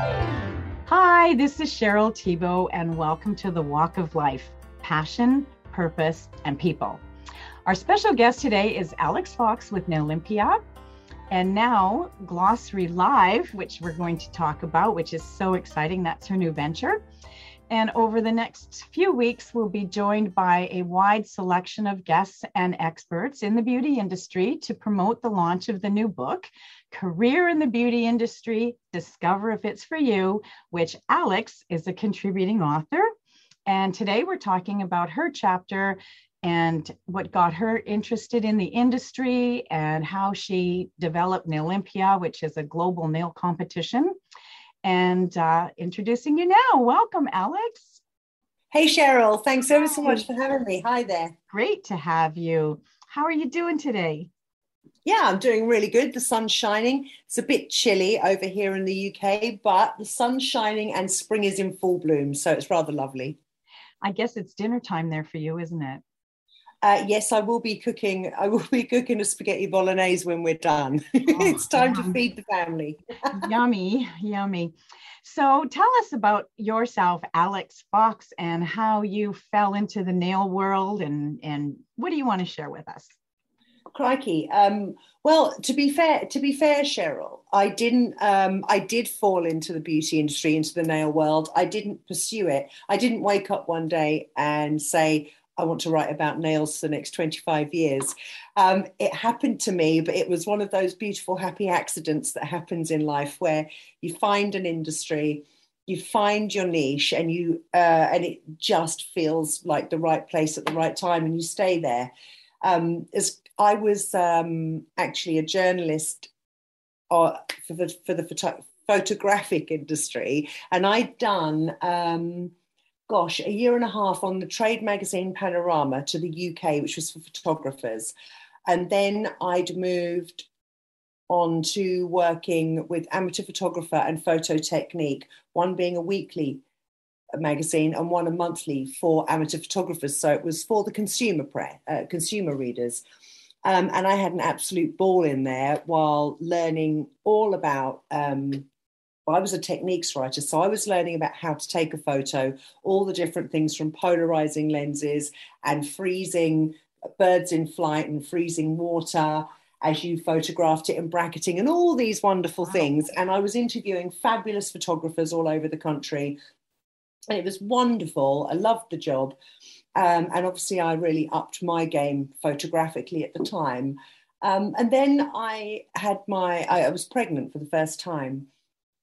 Hi, this is Cheryl Thibault, and welcome to the Walk of Life Passion, Purpose, and People. Our special guest today is Alex Fox with Nailympia, and now Glossary Live, which we're going to talk about, which is so exciting. That's her new venture. And over the next few weeks, we'll be joined by a wide selection of guests and experts in the beauty industry to promote the launch of the new book, Career in the Beauty Industry Discover If It's For You, which Alex is a contributing author. And today we're talking about her chapter and what got her interested in the industry and how she developed Nailympia, which is a global nail competition and uh, introducing you now. Welcome, Alex. Hey, Cheryl. Thanks ever so much for having me. Hi there. Great to have you. How are you doing today? Yeah, I'm doing really good. The sun's shining. It's a bit chilly over here in the UK, but the sun's shining and spring is in full bloom. So it's rather lovely. I guess it's dinner time there for you, isn't it? Uh, yes, I will be cooking. I will be cooking a spaghetti bolognese when we're done. Oh, it's time yum. to feed the family. yummy, yummy. So tell us about yourself, Alex Fox, and how you fell into the nail world, and and what do you want to share with us? Crikey. Um, well, to be fair, to be fair, Cheryl, I didn't. Um, I did fall into the beauty industry, into the nail world. I didn't pursue it. I didn't wake up one day and say, I want to write about nails for the next 25 years. Um, it happened to me, but it was one of those beautiful, happy accidents that happens in life where you find an industry, you find your niche, and you uh, and it just feels like the right place at the right time, and you stay there. Um, as I was um, actually a journalist uh, for the for the photo- photographic industry, and I'd done um, gosh, a year and a half on the trade magazine Panorama to the UK, which was for photographers. And then I'd moved on to working with amateur photographer and photo technique, one being a weekly magazine and one a monthly for amateur photographers. So it was for the consumer pre- uh, consumer readers. Um, and I had an absolute ball in there while learning all about um, I was a techniques writer, so I was learning about how to take a photo, all the different things from polarizing lenses and freezing birds in flight and freezing water as you photographed it and bracketing and all these wonderful wow. things. And I was interviewing fabulous photographers all over the country. And it was wonderful. I loved the job. Um, and obviously, I really upped my game photographically at the time. Um, and then I had my, I, I was pregnant for the first time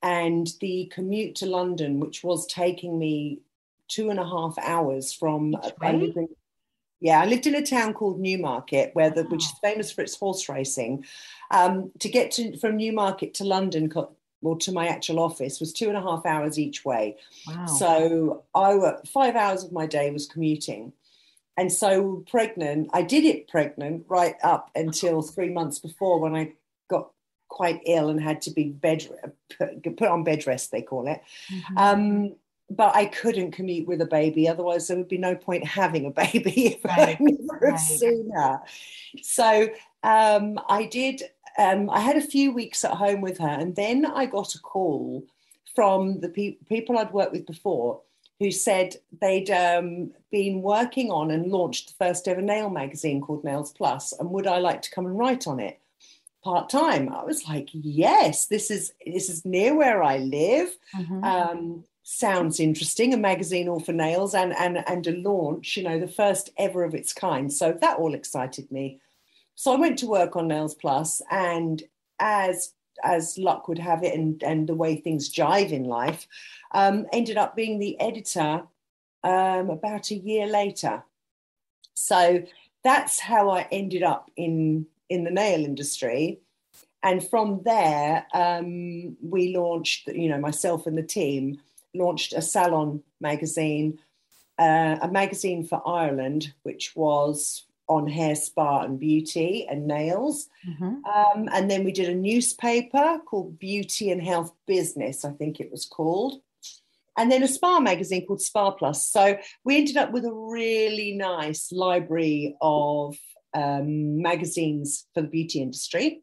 and the commute to London, which was taking me two and a half hours from. I lived in, yeah, I lived in a town called Newmarket, where the, which is famous for its horse racing. Um, to get to from Newmarket to London, or to my actual office, was two and a half hours each way. Wow. So I worked five hours of my day was commuting. And so pregnant, I did it pregnant right up until three months before when I got quite ill and had to be bed put, put on bed rest they call it mm-hmm. um, but I couldn't commute with a baby otherwise there would be no point having a baby if right. I never right. seen her so um, I did um, I had a few weeks at home with her and then I got a call from the pe- people I'd worked with before who said they'd um, been working on and launched the first ever nail magazine called Nails Plus, and would I like to come and write on it? part time. I was like, yes, this is this is near where I live. Mm-hmm. Um, sounds interesting. A magazine all for nails and and and a launch, you know, the first ever of its kind. So that all excited me. So I went to work on Nails Plus, and as as luck would have it, and and the way things jive in life, um, ended up being the editor um, about a year later. So that's how I ended up in in the nail industry. And from there, um, we launched, you know, myself and the team launched a salon magazine, uh, a magazine for Ireland, which was on hair, spa, and beauty and nails. Mm-hmm. Um, and then we did a newspaper called Beauty and Health Business, I think it was called. And then a spa magazine called Spa Plus. So we ended up with a really nice library of um, magazines for the beauty industry.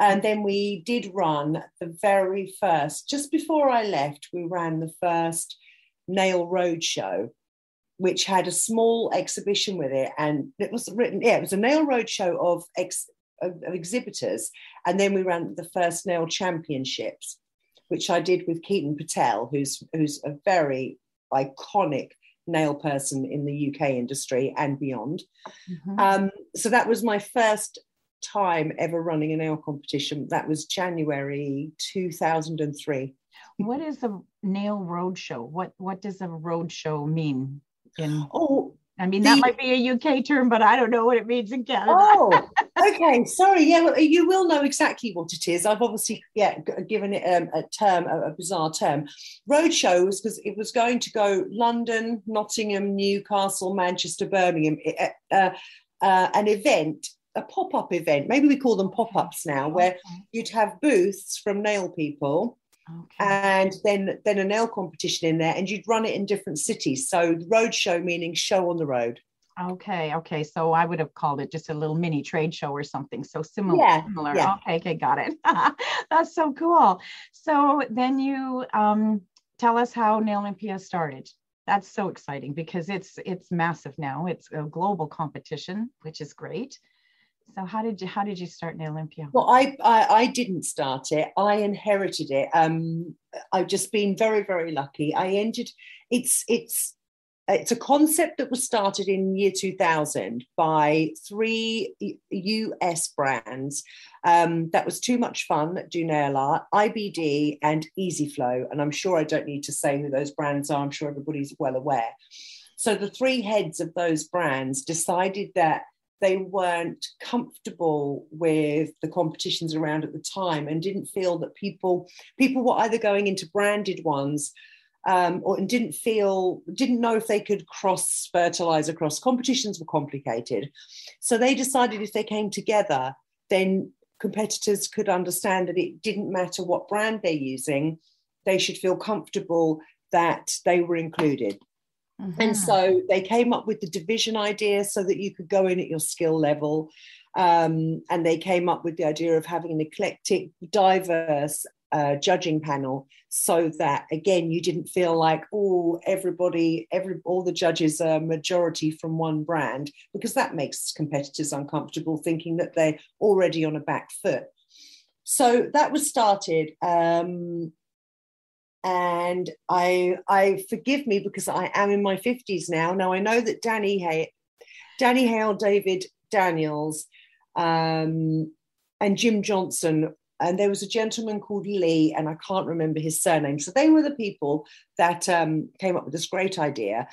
And then we did run the very first, just before I left, we ran the first Nail Roadshow, which had a small exhibition with it. And it was written, yeah, it was a Nail Roadshow of, ex, of, of exhibitors. And then we ran the first Nail Championships, which I did with Keaton Patel, who's, who's a very iconic nail person in the UK industry and beyond. Mm-hmm. Um, so that was my first time ever running a nail competition. That was January 2003. What is a nail roadshow? What what does a roadshow mean? Oh, I mean the, that might be a UK term, but I don't know what it means in Canada. Oh, okay. Sorry. Yeah, well, you will know exactly what it is. I've obviously yeah given it um, a term, a, a, bizarre term. Roadshow was because it was going to go London, Nottingham, Newcastle, Manchester, Birmingham. Uh, uh, an event a pop-up event maybe we call them pop-ups now where you'd have booths from nail people okay. and then then a nail competition in there and you'd run it in different cities. So road show meaning show on the road. Okay okay. So i would have called it just a little mini trade show or something so similar yeah, similar. yeah. okay okay got it. That's so cool. So then you um, tell us how nail olympia started. That's so exciting because it's it's massive now. It's a global competition which is great so how did you how did you start in Olympia? Well, I, I, I didn't start it. I inherited it. Um, I've just been very very lucky. I entered. It's it's it's a concept that was started in year 2000 by three US brands. Um, that was too much fun. Do nail art, IBD, and EZ Flow. And I'm sure I don't need to say who those brands are. I'm sure everybody's well aware. So the three heads of those brands decided that they weren't comfortable with the competitions around at the time and didn't feel that people people were either going into branded ones um, or and didn't feel didn't know if they could cross fertilize across competitions were complicated. So they decided if they came together then competitors could understand that it didn't matter what brand they're using they should feel comfortable that they were included Mm-hmm. And so they came up with the division idea so that you could go in at your skill level. Um, and they came up with the idea of having an eclectic, diverse uh, judging panel so that again you didn't feel like oh everybody every all the judges are majority from one brand because that makes competitors uncomfortable thinking that they're already on a back foot so that was started um, and I I forgive me because I am in my 50s now. Now I know that Danny Hay, Danny Hale, David Daniels, um, and Jim Johnson, and there was a gentleman called Lee, and I can't remember his surname. So they were the people that um, came up with this great idea.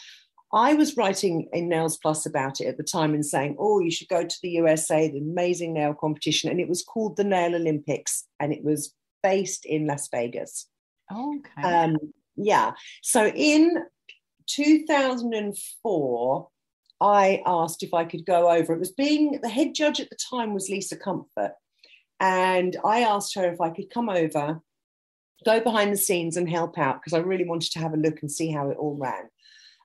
I was writing in Nails Plus about it at the time and saying, oh, you should go to the USA, the amazing nail competition. And it was called the Nail Olympics, and it was based in Las Vegas. Okay. Um, yeah. So in 2004, I asked if I could go over. It was being the head judge at the time was Lisa Comfort. And I asked her if I could come over, go behind the scenes and help out because I really wanted to have a look and see how it all ran.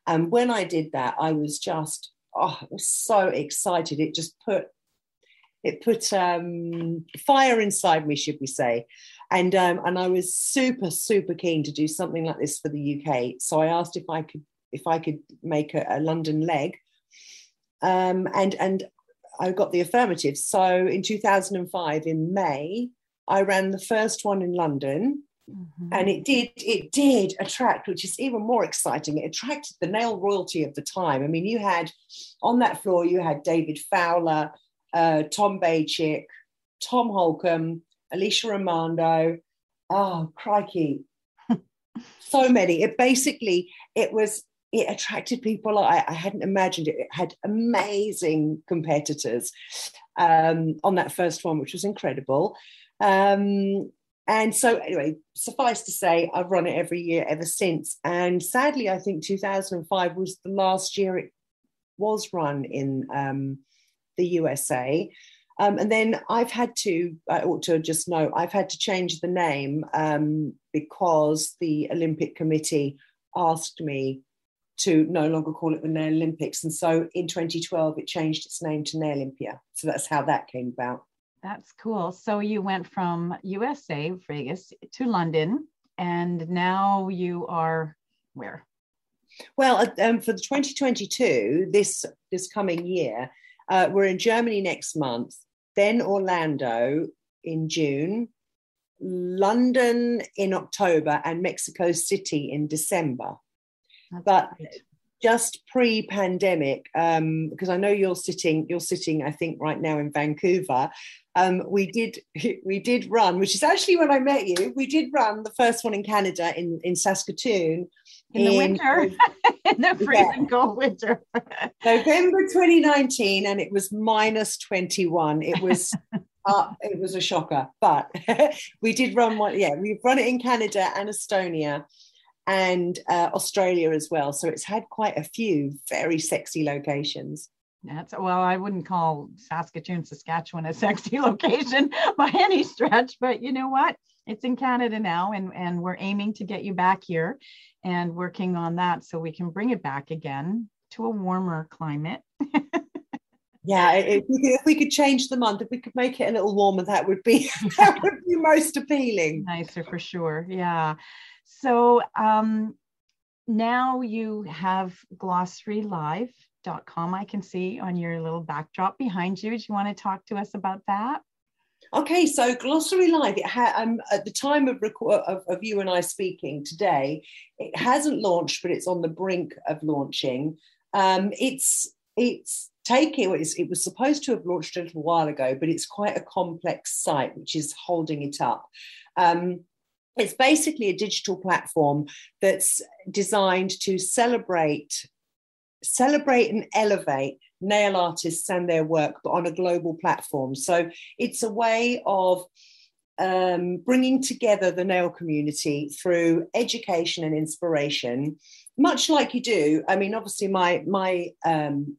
And when I did that, I was just, oh, I was so excited. It just put it put um, fire inside me, should we say? And um, and I was super super keen to do something like this for the UK. So I asked if I could if I could make a, a London leg, um, and and I got the affirmative. So in 2005, in May, I ran the first one in London. Mm-hmm. And it did, it did attract, which is even more exciting. It attracted the nail royalty of the time. I mean, you had on that floor, you had David Fowler, uh, Tom Bachik, Tom Holcomb, Alisha Rimando. Oh, crikey. so many. It basically, it was, it attracted people I, I hadn't imagined it. It had amazing competitors um, on that first one, which was incredible. Um, and so, anyway, suffice to say, I've run it every year ever since. And sadly, I think 2005 was the last year it was run in um, the USA. Um, and then I've had to, I ought to just know, I've had to change the name um, because the Olympic Committee asked me to no longer call it the Nail Olympics. And so in 2012, it changed its name to Nail Olympia. So that's how that came about. That's cool. So you went from USA, Vegas, to London, and now you are where? Well, um, for the 2022, this this coming year, uh, we're in Germany next month, then Orlando in June, London in October, and Mexico City in December. That's but just pre-pandemic, um, because I know you're sitting, you're sitting, I think, right now in Vancouver um, we did we did run, which is actually when I met you. We did run the first one in Canada in in Saskatoon in the winter, in the freezing yeah. cold winter, November 2019, and it was minus 21. It was. Uh, it was a shocker, but we did run one. Yeah, we've run it in Canada and Estonia and uh, Australia as well. So it's had quite a few very sexy locations. That's well, I wouldn't call Saskatoon, Saskatchewan a sexy location by any stretch, but you know what? It's in Canada now, and, and we're aiming to get you back here and working on that so we can bring it back again to a warmer climate. yeah, if we, could, if we could change the month, if we could make it a little warmer, that would be that would be most appealing. Nicer for sure. Yeah. So um, now you have Glossary com. I can see on your little backdrop behind you. Do you want to talk to us about that? Okay, so Glossary Live, it ha- um, at the time of, record, of, of you and I speaking today, it hasn't launched, but it's on the brink of launching. Um, it's it's taking it was supposed to have launched a little while ago, but it's quite a complex site which is holding it up. Um, it's basically a digital platform that's designed to celebrate celebrate and elevate nail artists and their work, but on a global platform. So it's a way of um, bringing together the nail community through education and inspiration, much like you do. I mean, obviously, my my um,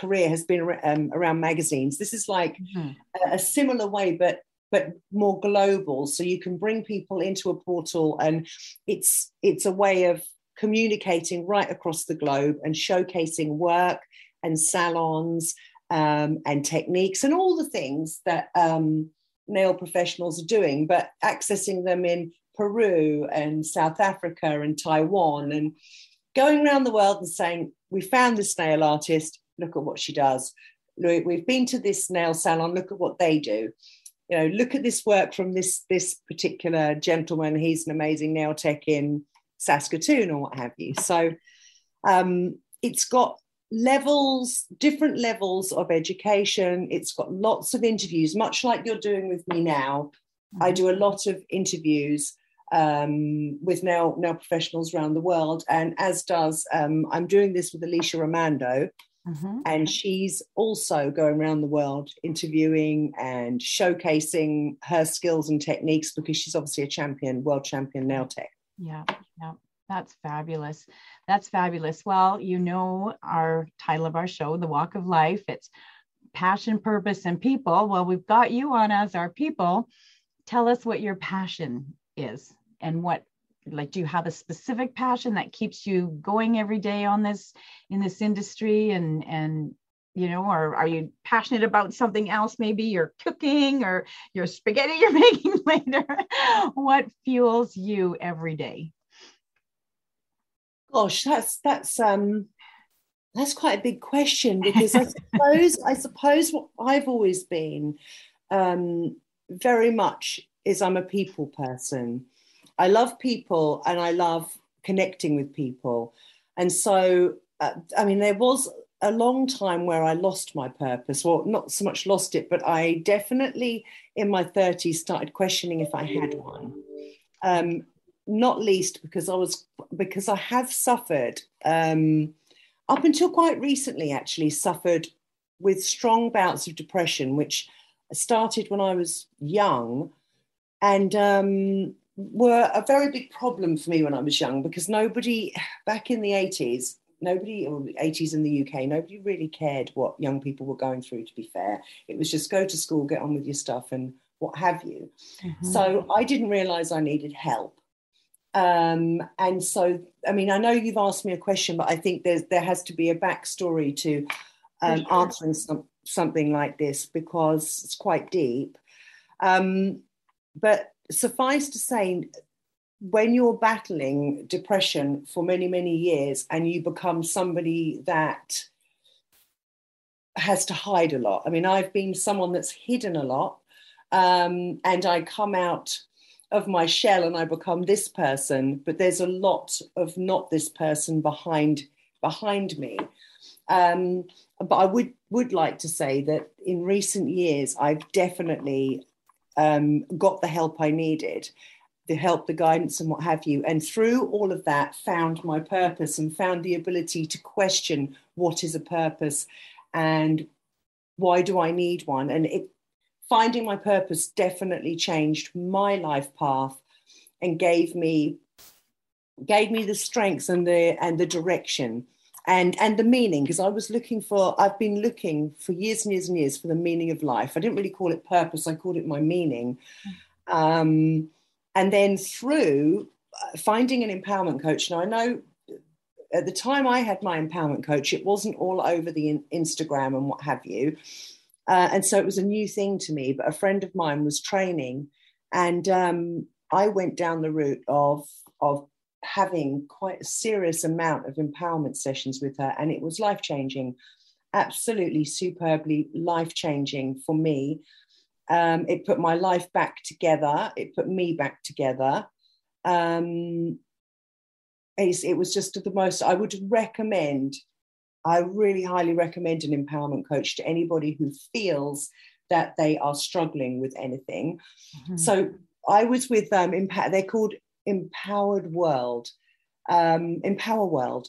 career has been um, around magazines. This is like mm-hmm. a, a similar way, but but more global. So you can bring people into a portal, and it's it's a way of communicating right across the globe and showcasing work and salons um, and techniques and all the things that um, nail professionals are doing, but accessing them in Peru and South Africa and Taiwan and going around the world and saying, We found this nail artist, look at what she does. We've been to this nail salon, look at what they do. You know, look at this work from this this particular gentleman. He's an amazing nail tech in Saskatoon or what have you. So um, it's got levels, different levels of education. It's got lots of interviews, much like you're doing with me now. Mm-hmm. I do a lot of interviews um, with nail, nail professionals around the world, and as does, um, I'm doing this with Alisha Rimando. Mm-hmm. And she's also going around the world interviewing and showcasing her skills and techniques because she's obviously a champion, world champion nail tech. Yeah, yeah. That's fabulous. That's fabulous. Well, you know our title of our show, The Walk of Life. It's passion, purpose, and people. Well, we've got you on as our people. Tell us what your passion is and what like do you have a specific passion that keeps you going every day on this in this industry and and you know or are you passionate about something else maybe you're cooking or your spaghetti you're making later what fuels you every day gosh that's that's um that's quite a big question because i suppose i suppose what i've always been um very much is i'm a people person. I love people and i love connecting with people. And so uh, i mean there was a long time where I lost my purpose, well, not so much lost it, but I definitely in my 30s started questioning if I had one. Um, not least because I was because I have suffered um, up until quite recently, actually suffered with strong bouts of depression, which started when I was young, and um, were a very big problem for me when I was young because nobody back in the 80s nobody or the 80s in the UK, nobody really cared what young people were going through, to be fair. It was just go to school, get on with your stuff, and what have you. Mm-hmm. So I didn't realize I needed help. Um, and so, I mean, I know you've asked me a question, but I think there's, there has to be a backstory to um, sure. answering some something like this because it's quite deep. Um, but suffice to say, when you're battling depression for many, many years and you become somebody that has to hide a lot. I mean, I've been someone that's hidden a lot, um, and I come out of my shell and I become this person, but there's a lot of not this person behind behind me. Um, but I would would like to say that in recent years, I've definitely um, got the help I needed, the help, the guidance, and what have you. And through all of that, found my purpose and found the ability to question what is a purpose and why do I need one. And it, finding my purpose definitely changed my life path and gave me gave me the strength and the and the direction and and the meaning. Because i was looking for i've been looking for years and years and years for the meaning of life. I didn't really call it purpose i called it my meaning. Um, and then through uh, finding an empowerment coach now i know at the time i had my empowerment coach it wasn't all over the in- instagram and what have you uh, and so it was a new thing to me but a friend of mine was training and um, i went down the route of of having quite a serious amount of empowerment sessions with her, and it was life changing, absolutely superbly life changing for me. Um, it put my life back together, it put me back together. Um, it was just the most, I would recommend, I really highly recommend an empowerment coach to anybody who feels that they are struggling with anything. Mm-hmm. So I was with um, Impact, they're called empowered world, um, empower world,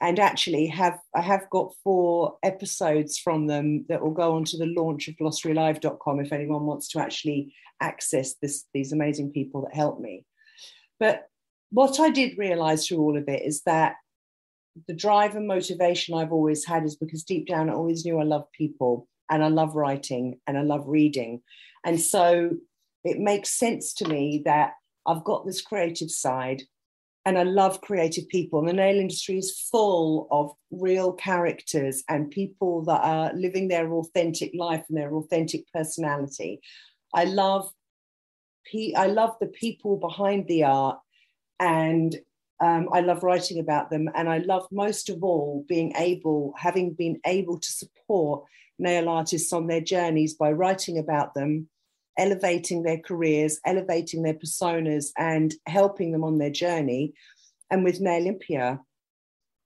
and actually have I have got four episodes from them that will go on to the launch of glossarylive.com if anyone wants to actually access this these amazing people that help me. But what I did realize through all of it is that the drive and motivation I've always had is because deep down I always knew I love people and I love writing and I love reading. And so it makes sense to me that I've got this creative side and I love creative people. And the nail industry is full of real characters and people that are living their authentic life and their authentic personality. I love I love the people behind the art and um, I love writing about them. And I love most of all being able, having been able to support nail artists on their journeys by writing about them elevating their careers, elevating their personas, and helping them on their journey. And with Nailympia,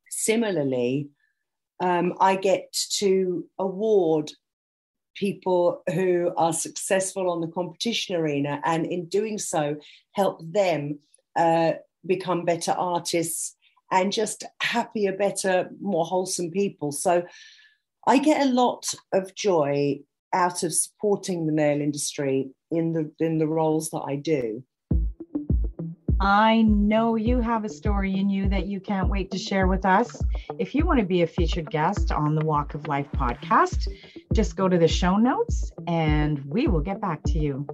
similarly, um, I get to award people who are successful on the competition arena, and in doing so, help them uh, become better artists and just happier, better, more wholesome people. So I get a lot of joy out of supporting the nail industry in the in the roles that I do. I know you have a story in you that you can't wait to share with us. If you want to be a featured guest on the Walk of Life podcast, just go to the show notes and we will get back to you.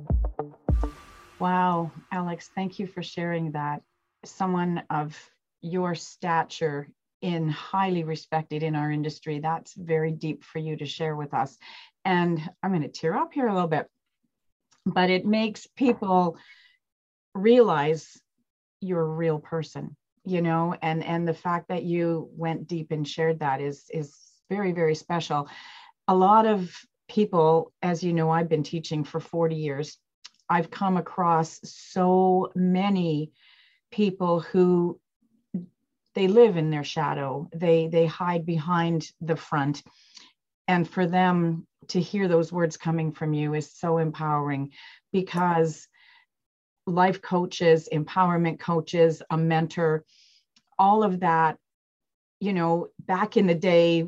Wow, Alex, thank you for sharing that. Someone of your stature in highly respected in our industry, that's very deep for you to share with us and I'm going to tear up here a little bit, but it makes people realize you're a real person, you know, and and the fact that you went deep and shared that is is very very special. A lot of people, as you know, I've been teaching for 40 years. I've come across so many people who they live in their shadow. They they hide behind the front. And for them, to hear those words coming from you is so empowering because life coaches, empowerment coaches, a mentor, all of that, you know, back in the day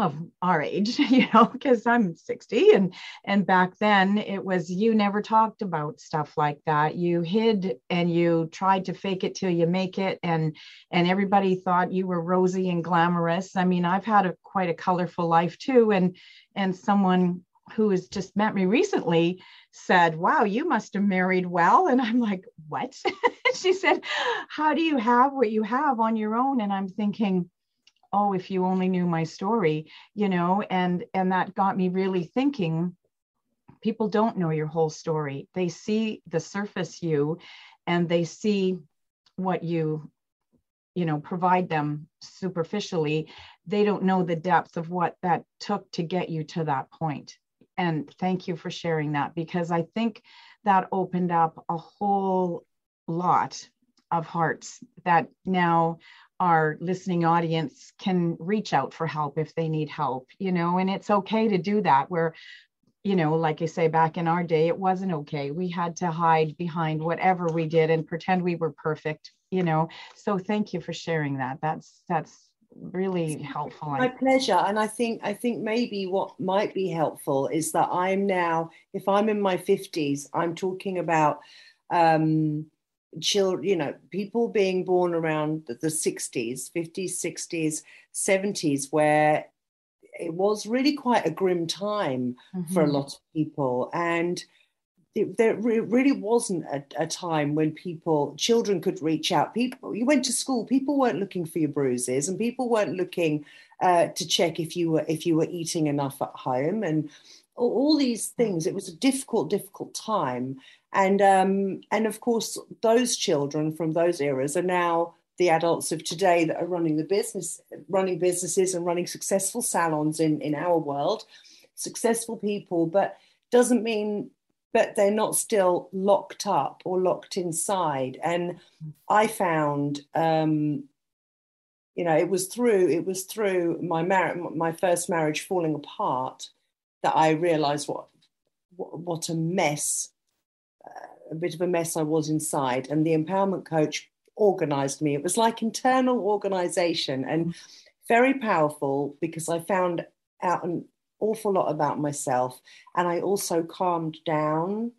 of our age, you know, because I'm 60 and and back then it was you never talked about stuff like that. You hid and you tried to fake it till you make it and and everybody thought you were rosy and glamorous. I mean, I've had a quite a colorful life too and and someone who has just met me recently said, Wow, you must have married well. And I'm like, What? she said, How do you have what you have on your own? And I'm thinking, oh if you only knew my story you know and and that got me really thinking people don't know your whole story. They see the surface you and they see what you you know provide them superficially. They don't know the depth of what that took to get you to that point. And thank you for sharing that because i think that opened up a whole lot of hearts that now our listening audience can reach out for help if they need help you know and it's okay to do that where you know like I say back in our day it wasn't okay. We had to hide behind whatever we did and pretend we were perfect you know. So thank you for sharing that. That's that's really helpful. my pleasure. And i think i think maybe what might be helpful is that i'm now if i'm in my 50s i'm talking about um children you know people being born around the 60s 50s 60s 70s where it was really quite a grim time mm-hmm. for a mm-hmm. lot of people and it, there really wasn't a, a, time when people children could reach out people you went to school people weren't looking for your bruises and people weren't looking uh, to check if you were if you were eating enough at home and all, all these things it was a difficult difficult time and um, and of course those children from those eras are now the adults of today that are running the business running businesses and running successful salons in in our world successful people but doesn't mean but they're not still locked up or locked inside. And I found, um, you know, it was through it was through my mar- my first marriage falling apart that I realised what, what, what a mess, a bit of a mess I was inside. And the empowerment coach organised me. It was like internal organisation and mm. very powerful because I found out an awful lot about myself. And I also calmed down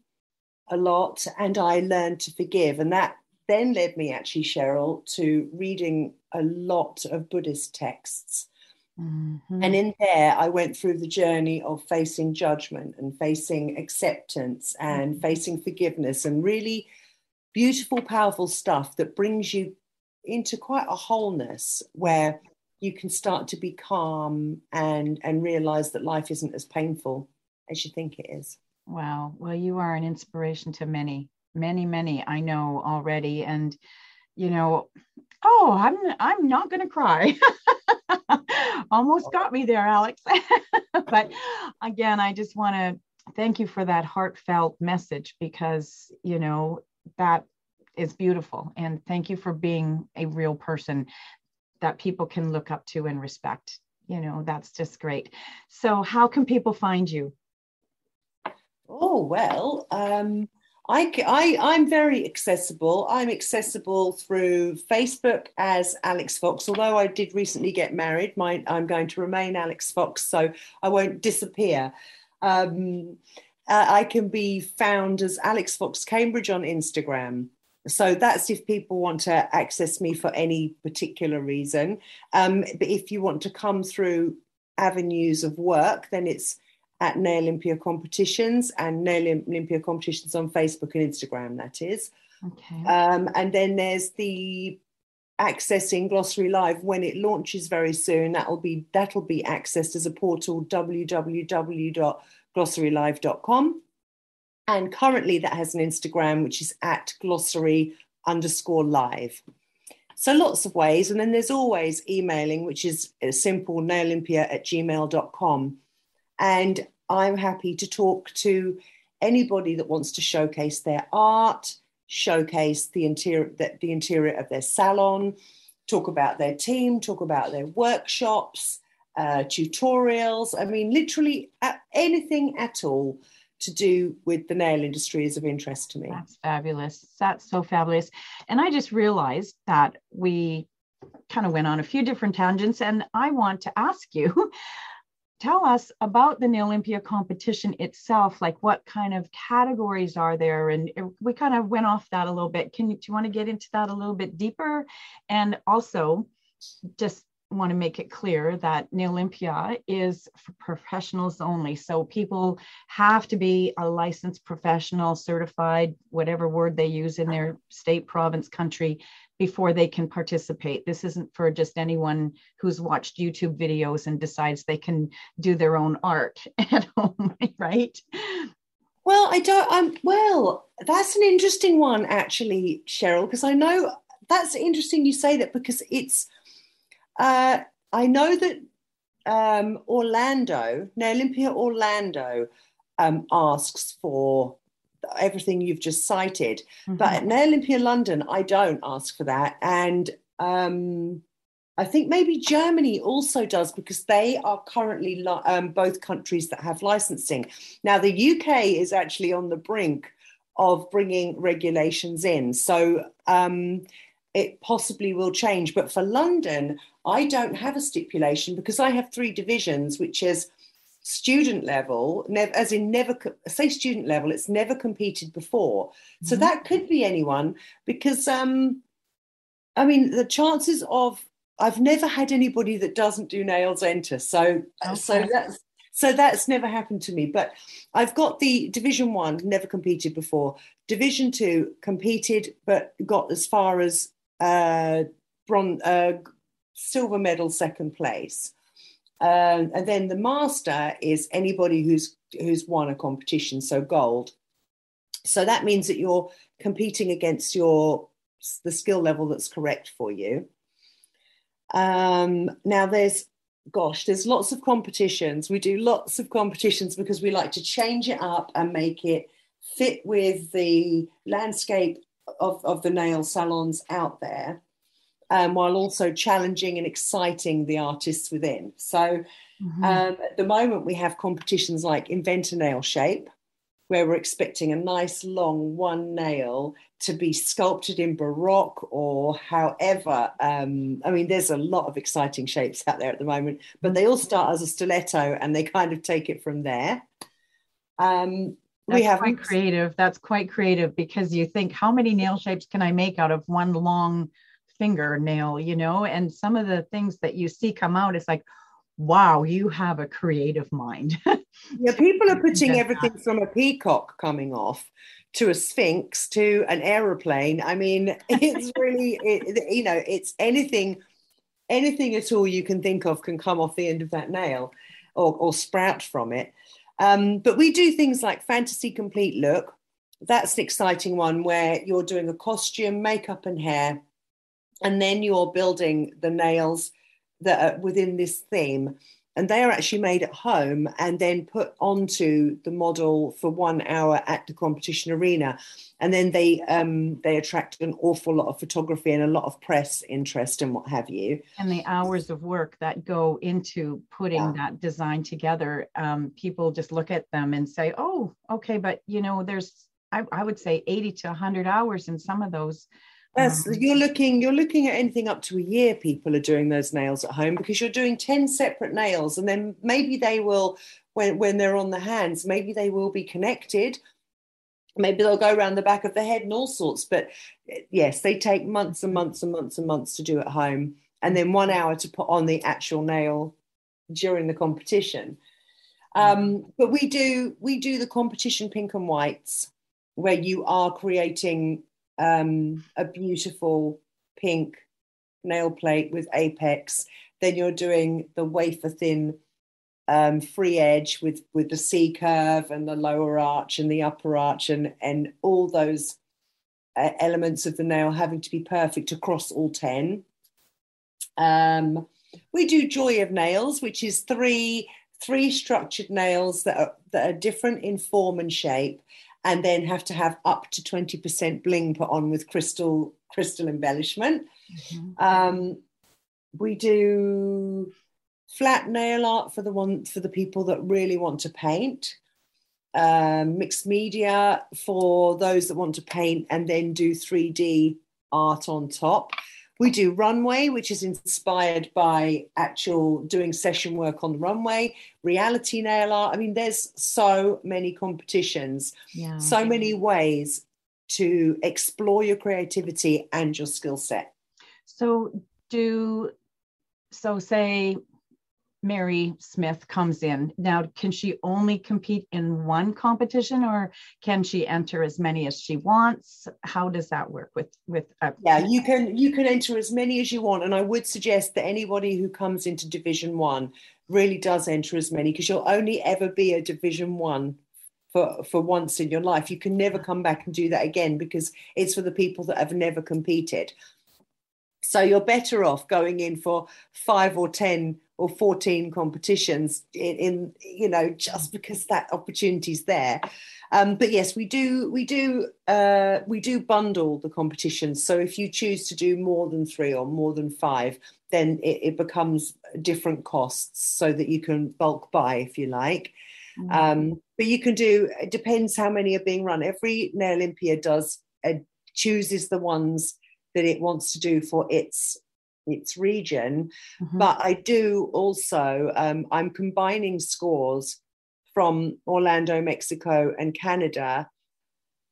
a lot and I learned to forgive. And that then led me, actually, Cheryl, to reading a lot of Buddhist texts. Mm-hmm. And in there, I went through the journey of facing judgment and facing acceptance and mm-hmm. facing forgiveness and really beautiful, powerful stuff that brings you into quite a wholeness where you can start to be calm and and realize that life isn't as painful as you think it is wow well you are an inspiration to many many many i know already and you know oh i'm i'm not going to cry almost got me there alex but again i just want to thank you for that heartfelt message because you know that is beautiful and thank you for being a real person that people can look up to and respect. You know, that's just great. So, how can people find you? Oh, well, um, I, I, I'm very accessible. I'm accessible through Facebook as Alex Fox, although I did recently get married. My, I'm going to remain Alex Fox, so I won't disappear. Um, uh, I can be found as Alex Fox Cambridge on Instagram. So that's if people want to access me for any particular reason. Um, but if you want to come through avenues of work, then it's at Nail Olympia Competitions and Nail Olympia Competitions on Facebook and Instagram, that is. Okay. Um, and then there's the accessing Glossary Live when it launches very soon. That'll be that'll be accessed as a portal www.glossarylive.com. And currently that has an Instagram, which is at glossary underscore live. So lots of ways. And then there's always emailing, which is simple nailympia at gmail.com. And I'm happy to talk to anybody that wants to showcase their art, showcase the interior, the, the interior of their salon, talk about their team, talk about their workshops, uh, tutorials. I mean, literally anything at all to do with the nail industry is of interest to me. That's fabulous. That's so fabulous. And I just realized that we kind of went on a few different tangents, and I want to ask you. Tell us about the Nail Olympia competition itself. Like, what kind of categories are there? And we kind of went off that a little bit. Can you, do you want to get into that a little bit deeper? And also, just want to make it clear that Nailympia is for professionals only. So people have to be a licensed professional, certified, whatever word they use in their state, province, country, before they can participate. This isn't for just anyone who's watched YouTube videos and decides they can do their own art at home, right? Well, I don't. I'm well. That's an interesting one, actually, Cheryl, because I know that's interesting you say that because it's uh, I know that um, Orlando, Olympia, Orlando, um, asks for everything you've just cited, mm-hmm. but at Olympia, London, I don't ask for that, and um, I think maybe Germany also does because they are currently li- um, both countries that have licensing. Now, the UK is actually on the brink of bringing regulations in, so um, it possibly will change. But for London, I don't have a stipulation because I have three divisions, which is student level, as in never say student level, it's never competed before. Mm-hmm. So that could be anyone because um, I mean the chances of I've never had anybody that doesn't do nails enter. So okay. so that's so that's never happened to me. But I've got the division one, never competed before. Division two competed, but got as far as uh, bronze, uh, silver medal, second place. Um, and then the master is anybody who's who's won a competition, so gold. So that means that you're competing against your the skill level that's correct for you. Um, now there's gosh, there's lots of competitions. We do lots of competitions because we like to change it up and make it fit with the landscape of, of the nail salons out there, um, while also challenging and exciting the artists within. So mm-hmm. um, at the moment, we have competitions like Invent a Nail Shape, where we're expecting a nice long one nail to be sculpted in Baroque or however. Um, I mean, there's a lot of exciting shapes out there at the moment, but they all start as a stiletto and they kind of take it from there. Um, that's we have quite creative. That's quite creative because you think, how many nail shapes can I make out of one long fingernail? You know, and some of the things that you see come out, it's like, wow, you have a creative mind. yeah, people are putting everything from a peacock coming off to a sphinx to an aeroplane. I mean, it's really, it, you know, it's anything, anything at all you can think of can come off the end of that nail or, or sprout from it. Um, but we do things like fantasy complete look. That's an exciting one where you're doing a costume, makeup, and hair, and then you're building the nails that are within this theme. And they are actually made at home and then put onto the model for one hour at the competition arena. And then they um, they attract an awful lot of photography and a lot of press interest and what have you. And the hours of work that go into putting yeah. that design together um, people just look at them and say oh okay but you know there's I, I would say 80 to 100 hours in some of those Yes, um, you're looking you're looking at anything up to a year people are doing those nails at home because you're doing 10 separate nails and then maybe they will when when they're on the hands maybe they will be connected. Maybe they'll go around the back of the head and all sorts but yes they take months and months and months and months to do at home and then one hour to put on the actual nail during the competition. Um, but we do we do the competition pink and whites where you are creating um, a beautiful pink nail plate with apex. Then you're doing the wafer thin um, free edge with with the C curve and the lower arch and the upper arch and and all those uh, elements of the nail having to be perfect across all ten. Um, we do joy of nails, which is three three structured nails that are that are different in form and shape, and then have to have up to 20% bling put on with crystal crystal embellishment. Mm-hmm. Um, we do flat nail art for the one for the people that really want to paint. Um, mixed media for those that want to paint and then do 3D art on top. We do runway, which is inspired by actual doing session work on the runway, reality nail art. I mean, there's so many competitions, yeah. so many ways to explore your creativity and your skill set. So, do so say Mary Smith comes in. Now, can she only compete in one competition or can she enter as many as she wants? How does that work with with a- Yeah, you can you can enter as many as you want and I would suggest that anybody who comes into division 1 really does enter as many because you'll only ever be a division 1 for for once in your life. You can never come back and do that again because it's for the people that have never competed. So you're better off going in for 5 or 10 or 14 competitions in, in you know just because that opportunity's there. Um, but yes we do we do uh, we do bundle the competitions. So if you choose to do more than three or more than five then it, it becomes different costs so that you can bulk buy if you like. Mm-hmm. um, but you can do it depends how many are being run. Every Nailympia does uh, chooses the ones that it wants to do for its its region. Mm-hmm. But I do also, um, I'm combining scores from Orlando, Mexico, and Canada,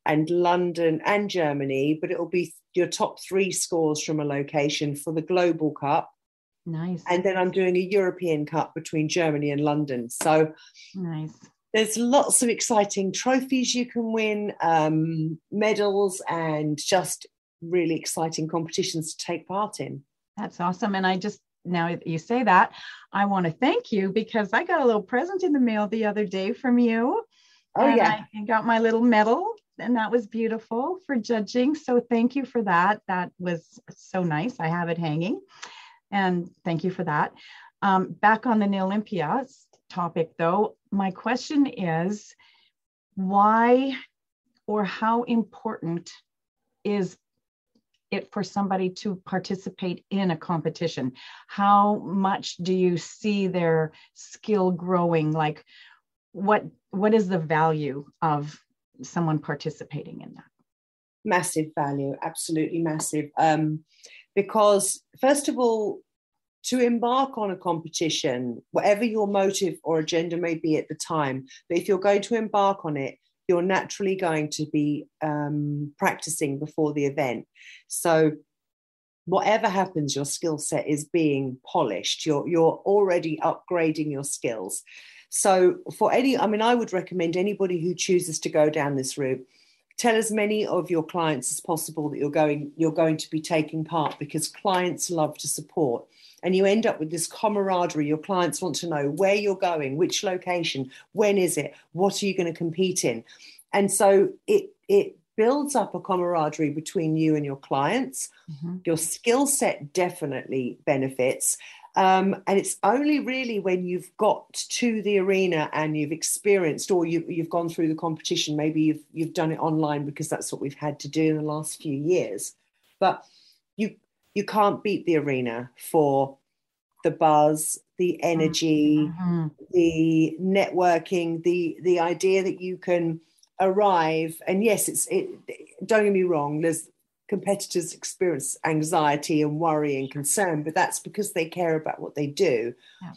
and London and Germany, but it'll be your top three scores from a location for the Global Cup. Nice. And then I'm doing a European Cup between Germany and London. So nice. There's lots of exciting trophies you can win, um, medals, and just really exciting competitions to take part in. That's awesome. And I just, now you say that, I want to thank you because I got a little present in the mail the other day from you. Oh, yeah. I got my little medal and that was beautiful for judging. So thank you for that. That was so nice. I have it hanging. And thank you for that. Um, back on the Nail topic, though, my question is why or how important is it for somebody to participate in a competition? How much do you see their skill growing? Like what what is the value of someone participating in that? Massive value, absolutely massive. Um, because first of all, to embark on a competition, whatever your motive or agenda may be at the time, but if you're going to embark on it, you're naturally going to be um, practicing before the event. So whatever happens, your skill set is being polished. You're you're already upgrading your skills. So for any, I mean, I would recommend anybody who chooses to go down this route, tell as many of your clients as possible that you're going you're going to be taking part because clients love to support and you end up with this camaraderie. Your clients want to know where you're going, which location, when is it, what are you going to compete in, and so it it builds up a camaraderie between you and your clients. Mm-hmm. Your skill set definitely benefits. Um, and it's only really when you've got to the arena and you've experienced, or you, you've gone through the competition. Maybe you've you've done it online because that's what we've had to do in the last few years. But you you can't beat the arena for the buzz, the energy, mm-hmm. the networking, the the idea that you can arrive. And yes, it's it. Don't get me wrong. There's competitors experience anxiety and worry and concern, but that's because they care about what they do. Yeah.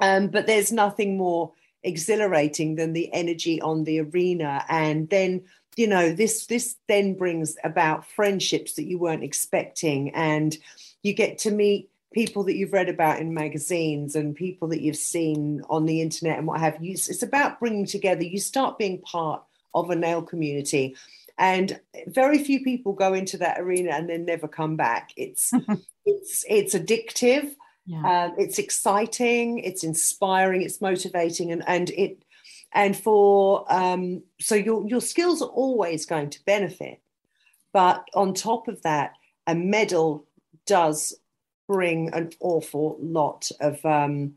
Um, but there's nothing more exhilarating than the energy on the arena, and then you know this this then brings about friendships that you weren't expecting. And you get to meet people that you've read about in magazines and people that you've seen on the internet and what have you. It's about bringing together. You start being part of a nail community. And very few people go into that arena and then never come back. It's it's it's addictive. Yeah. um, it's exciting. It's inspiring. It's motivating. And and it and for um, so your your skills are always going to benefit but on top of that a medal does bring an awful lot of um,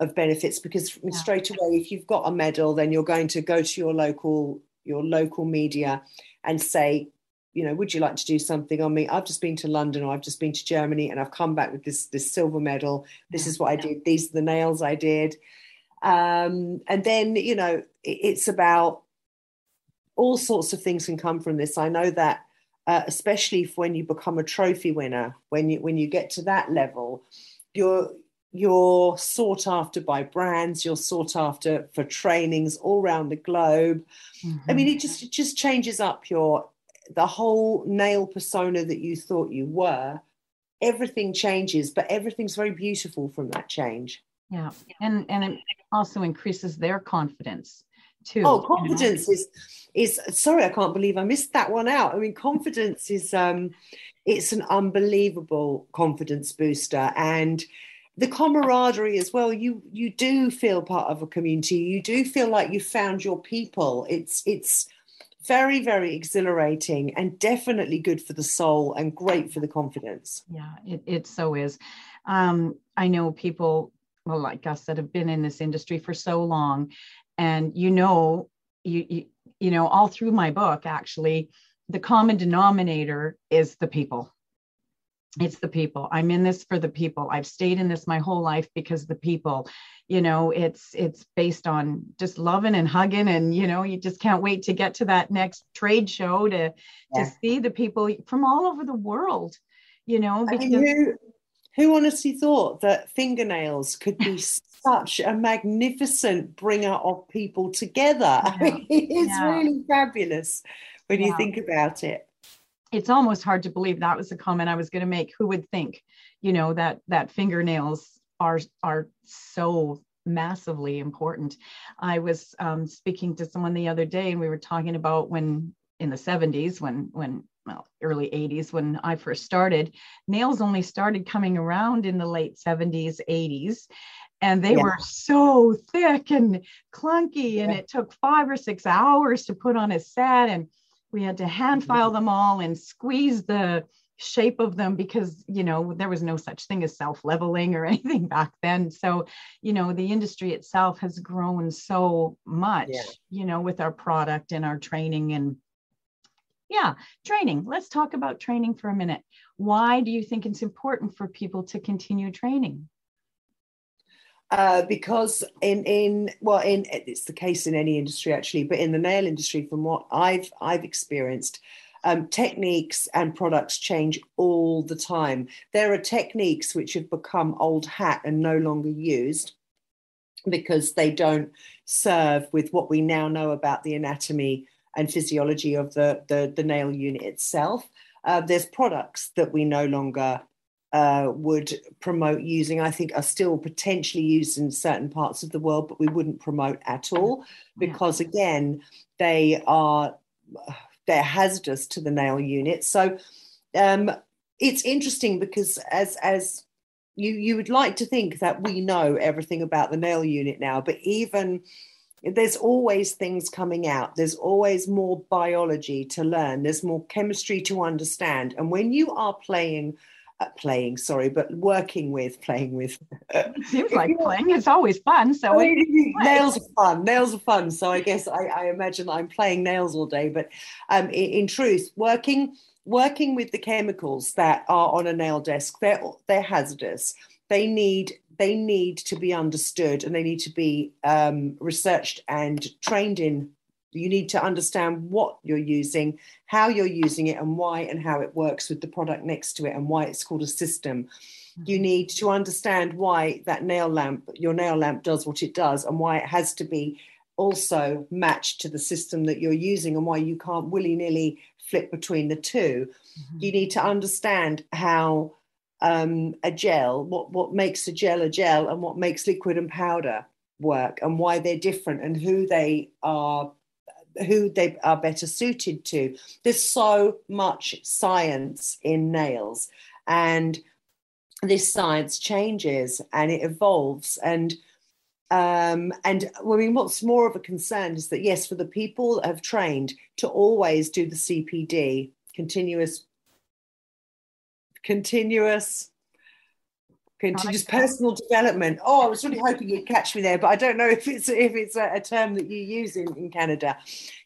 of benefits because yeah. straight away if you've got a medal then you're going to go to your local your local media and say you know would you like to do something on me? I've just been to london or i've just been to germany and i've come back with this this silver medal. This yeah. is what i did. These are the nails i did um, and then, you know, it's about all sorts of things can come from this. I know that, uh, especially when you become a trophy winner, when you when you get to that level, you're you're sought after by brands. You're sought after for trainings all around the globe. Mm-hmm. I mean, it just it just changes up your the whole nail persona that you thought you were everything changes, but everything's very beautiful from that change. Yeah. And and it also increases their confidence too. Oh, confidence you know? is is sorry, I can't believe I missed that one out. I mean, confidence is um it's an unbelievable confidence booster and the camaraderie as well you you do feel part of a community you do feel like you found your people it's it's very very exhilarating and definitely good for the soul and great for the confidence yeah it, it so is um, i know people well like us that have been in this industry for so long. And you know you, you you know all through my book actually the common denominator is the people. It's the people. I'm in this for the people. I've stayed in this my whole life because the people. You know it's it's based on just loving and hugging and you know you just can't wait to get to that next trade show to yeah. to see the people from all over the world you know because I mean, who, who honestly thought that fingernails could be such a magnificent bringer of people together yeah. I mean, it's yeah. really fabulous when you think about it it's almost hard to believe that was a comment I was going to make. Who would think, you know, that that fingernails are are so massively important. I was um, speaking to someone the other day, and we were talking about when in the 70s, when when well, early 80s, when I first started, nails only started coming around in the late 70s, 80s. And they yeah. were so thick and clunky, and yeah. it took five or six hours to put on a set. And we had to hand mm-hmm. file them all and squeeze the shape of them because you know there was no such thing as self leveling or anything back then so you know the industry itself has grown so much yeah. you know with our product and our training and yeah training. Let's talk about training for a minute. Why do you think it's important for people to continue training? Uh, because in in well in it's the case in any industry actually, but in the nail industry, from what I've I've experienced, um, techniques and products change all the time. There are techniques which have become old hat and no longer used because they don't serve with what we now know about the anatomy and physiology of the the, the nail unit itself. Uh, there's products that we no longer uh, would promote using, I think, are still potentially used in certain parts of the world, but we wouldn't promote at all because, again, they are they're hazardous to the nail unit. So um, it's interesting because as as you you would like to think that we know everything about the nail unit now, but even there's always things coming out. There's always more biology to learn. There's more chemistry to understand. And when you are playing uh, playing, sorry, but working with, playing with. it seems like playing. It's always fun. So I mean, nails are fun. Nails are fun. So I guess I, I imagine I'm playing nails all day. But um, in, in, truth, working working with the chemicals that are on a nail desk, they're they're hazardous. They need they need to be understood and they need to be um, researched and trained in you need to understand what you're using, how you're using it, and why, and how it works with the product next to it, and why it's called a system. You mm-hmm. need to understand why that nail lamp, your nail lamp, does what it does, and why it has to be also matched to the system that you're using, and why you can't willy nilly flip between the 2 mm-hmm. You need to understand how um, a gel, what, what makes a gel a gel, and what makes liquid and powder work, and why they're different, and who they are who they are better suited to. There's so much science in nails, and this science changes and it evolves. And um, and I mean, what's more of a concern is that yes, for the people that have trained to always do the CPD, continuous, continuous continuous personal development. Oh, I was really hoping you'd catch me there, but I don't know if it's if it's a, a term that you use in, in Canada.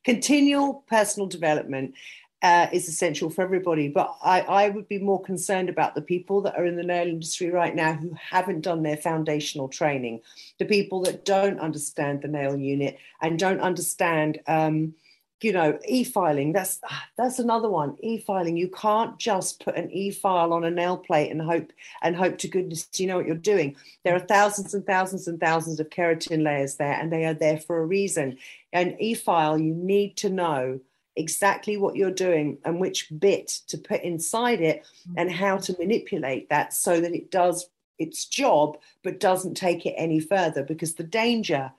Continual personal development uh, is essential for everybody, but I, I would be more concerned about the people that are in the nail industry right now who haven't done their foundational training, the people that don't understand the nail unit and don't understand. Um, you know e-filing that's that's another one. E-filing you can't just put an e-file on a nail plate and hope and hope to goodness you know what you're doing. There are thousands and thousands and thousands of keratin layers there and they are there for a reason. And e-file you need to know exactly what you're doing and which bit to put inside it Mm-hmm. and how to manipulate that so that it does its job but doesn't take it any further because the danger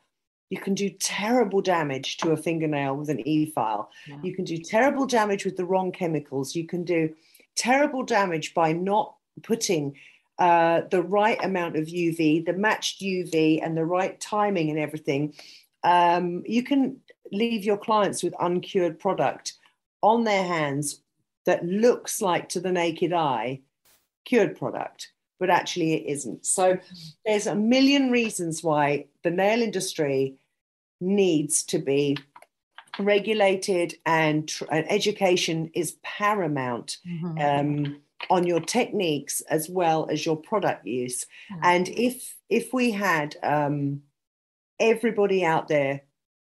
you can do terrible damage to a fingernail with an e-file. Yeah. you can do terrible damage with the wrong chemicals. You can do terrible damage by not putting uh, the right amount of uv the matched uv and the right timing and everything. Um, you can leave your clients with uncured product on their hands that looks like to the naked eye cured product but actually it isn't so there's a million reasons why the nail industry needs to be regulated and, tr- and education is paramount Mhm. um, on your techniques as well as your product use Yeah. and if if we had um, everybody out there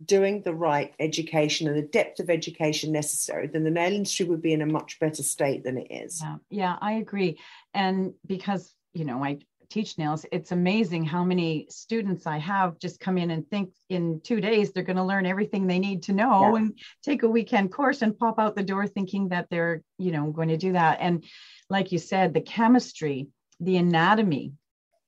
doing the right education and the depth of education necessary, then the nail industry would be in a much better state than it is. Yeah, yeah, I agree. And because, you know, I teach nails, it's amazing how many students I have just come in and think in two days they're going to learn everything they need to know Yeah. and take a weekend course and pop out the door thinking that they're, you know, going to do that. And like you said, the chemistry, the anatomy,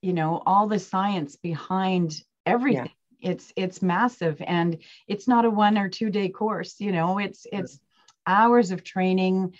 you know, all the science behind everything. It's it's massive and it's not a one or two day course, you know, it's it's hours of training,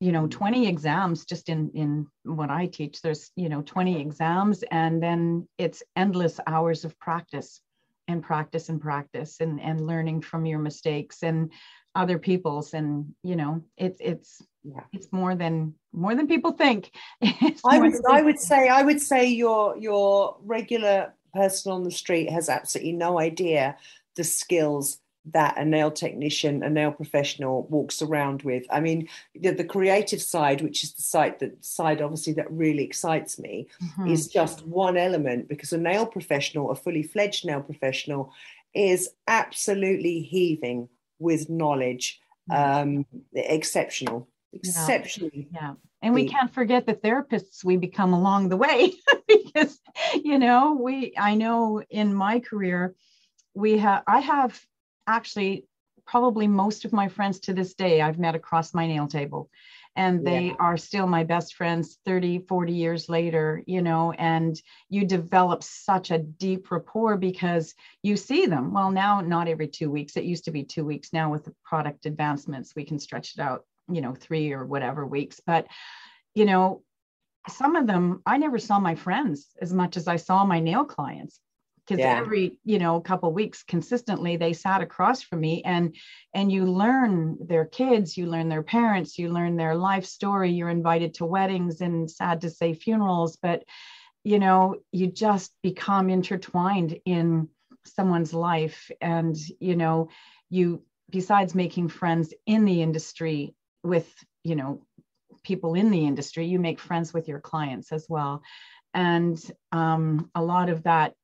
you know mm-hmm. 20 exams just in in what i teach there's you know 20 exams and then it's endless hours of practice and practice and practice and and learning from your mistakes and other people's and you know it's it's Yeah. it's more than more than people think. I would I would say I would say your your regular person on the street has absolutely no idea the skills that a nail technician, a nail professional walks around with. I mean, the, the creative side, which is the side that side obviously that really excites me, Mhm. is just one element because a nail professional, a fully fledged nail professional, is absolutely heaving with knowledge, um, exceptional, exceptionally. Yeah. And we can't forget the therapists we become along the way because, you know, we, I know in my career, we have, I have actually probably most of my friends to this day I've met across my nail table. And they Yeah. are still my best friends 30, 40 years later, you know, and you develop such a deep rapport because you see them. Well, now, not every two weeks. It used to be two weeks. Now, with the product advancements, we can stretch it out, you know, three or whatever weeks. But, you know, some of them, I never saw my friends as much as I saw my nail clients because Yeah. every you know couple weeks consistently they sat across from me and and you learn their kids you learn their parents you learn their life story you're invited to weddings and sad to say funerals but you know you just become intertwined in someone's life and you know you besides making friends in the industry with you know people in the industry you make friends with your clients as well and um, a lot of that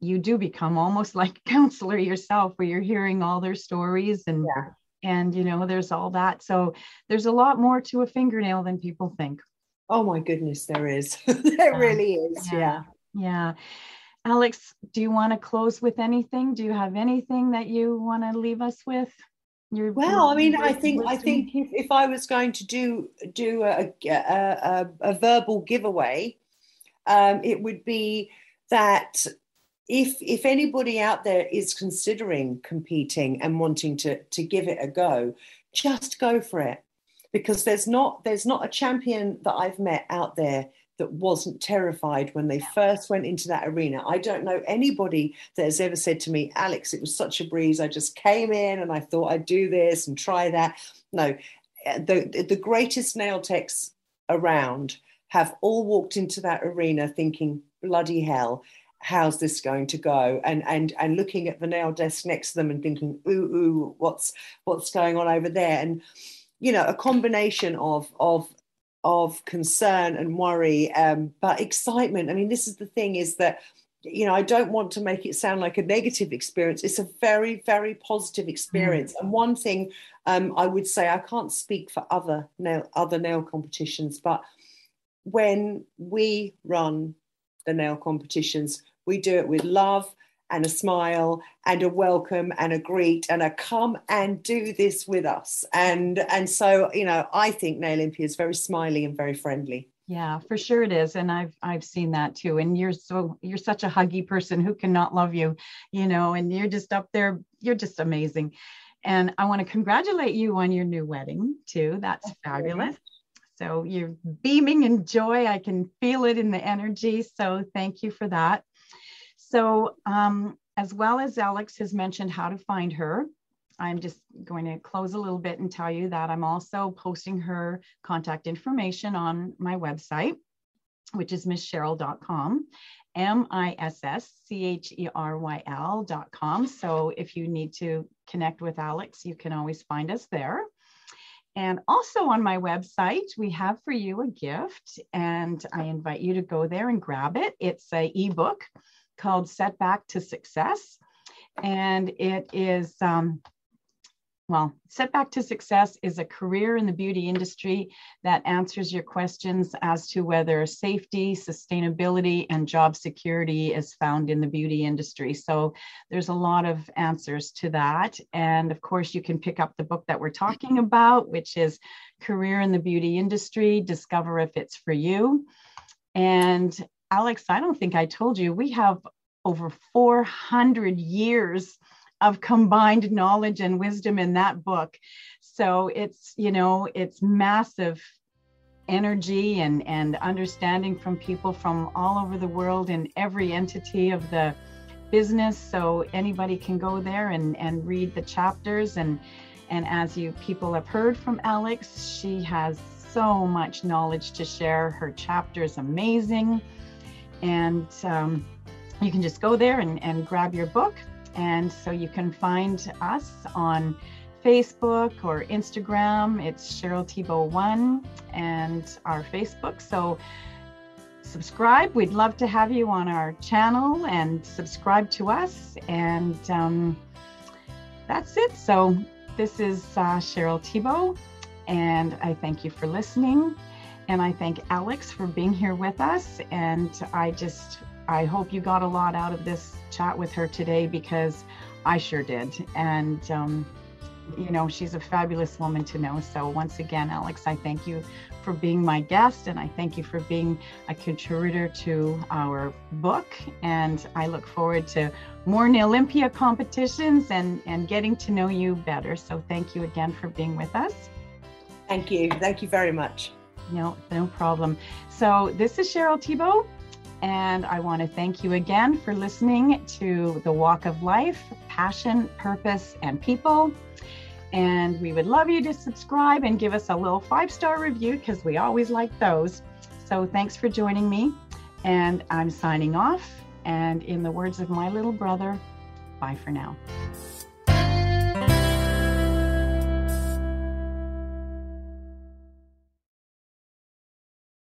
you do become almost like a counselor yourself where you're hearing all their stories and Yeah. and you know there's all that so there's a lot more to a fingernail than people think Oh my goodness, there is. there really is. Yeah. yeah alex do you want to close with anything do you have anything that you want to leave us with your Well, I mean, I think I think if, if I was going to do do a, a, a, a verbal giveaway, um, it would be that if if anybody out there is considering competing and wanting to to give it a go, just go for it. Because there's not there's not a champion that I've met out there that wasn't terrified when they first went into that arena. I don't know anybody that has ever said to me, Alex, it was such a breeze. I just came in and I thought I'd do this and try that. No, uh, the, the greatest nail techs around have all walked into that arena thinking, bloody hell, how's this going to go? And and and looking at the nail desk next to them and thinking, ooh, ooh, what's what's going on over there? And you know, a combination of of of concern and worry, um, but excitement. I mean, this is the thing: is that you know, I don't want to make it sound like a negative experience. It's a very, very positive experience. And one thing um, I would say, I can't speak for other nail other nail competitions, but when we run the nail competitions, we do it with love and a smile and a welcome and a greet and a come and do this with us. And and so, you know, I think Nailympia is very smiley and very friendly. Yeah, for sure it is. And I've I've seen that too. And you're so you're such a huggy person who cannot love you, you know, and you're just up there, you're just amazing. And I want to congratulate you on your new wedding too. That's fabulous. So you're beaming in joy. I can feel it in the energy. So thank you for that. So, um, as well as Alex has mentioned how to find her, I'm just going to close a little bit and tell you that I'm also posting her contact information on my website, which is misscheryl.com, M I S S C H E R Y L.com. So if you need to connect with Alex, you can always find us there. And also on my website, we have for you a gift, and I invite you to go there and grab it. It's a ebook called Setback to Success, and it is um, well, Setback to Success is a career in the beauty industry that answers your questions as to whether safety, sustainability, and job security is found in the beauty industry. So there's a lot of answers to that. And of course, you can pick up the book that we're talking about, which is Career in the Beauty Industry Discover If It's For You. And Alex, I don't think I told you, we have over 400 years of combined knowledge and wisdom in that book. So it's, you know, it's massive energy and, and understanding from people from all over the world in every entity of the business. So anybody can go there and, and read the chapters. And, and as you people have heard from Alex, she has so much knowledge to share. Her chapter is amazing. And um, you can just go there and, and grab your book. And so you can find us on Facebook or Instagram. It's Cheryl Thibault One and our Facebook. So subscribe. We'd love to have you on our channel and subscribe to us. And um, that's it. So this is uh, Cheryl Thibault, and I thank you for listening. And I thank Alex for being here with us. And I just I hope you got a lot out of this chat with her today because I sure did. And, um, you know, she's a fabulous woman to know. So, once again, Alex, I thank you for being my guest and I thank you for being a contributor to our book. And I look forward to more Olympia competitions and, and getting to know you better. So, thank you again for being with us. Thank you. Thank you very much. No, no problem. So, this is Cheryl Thibault and I want to thank you again for listening to The Walk of Life Passion, Purpose, and People. And we would love you to subscribe and give us a little five star review because we always like those. So thanks for joining me. And I'm signing off. And in the words of my little brother, bye for now.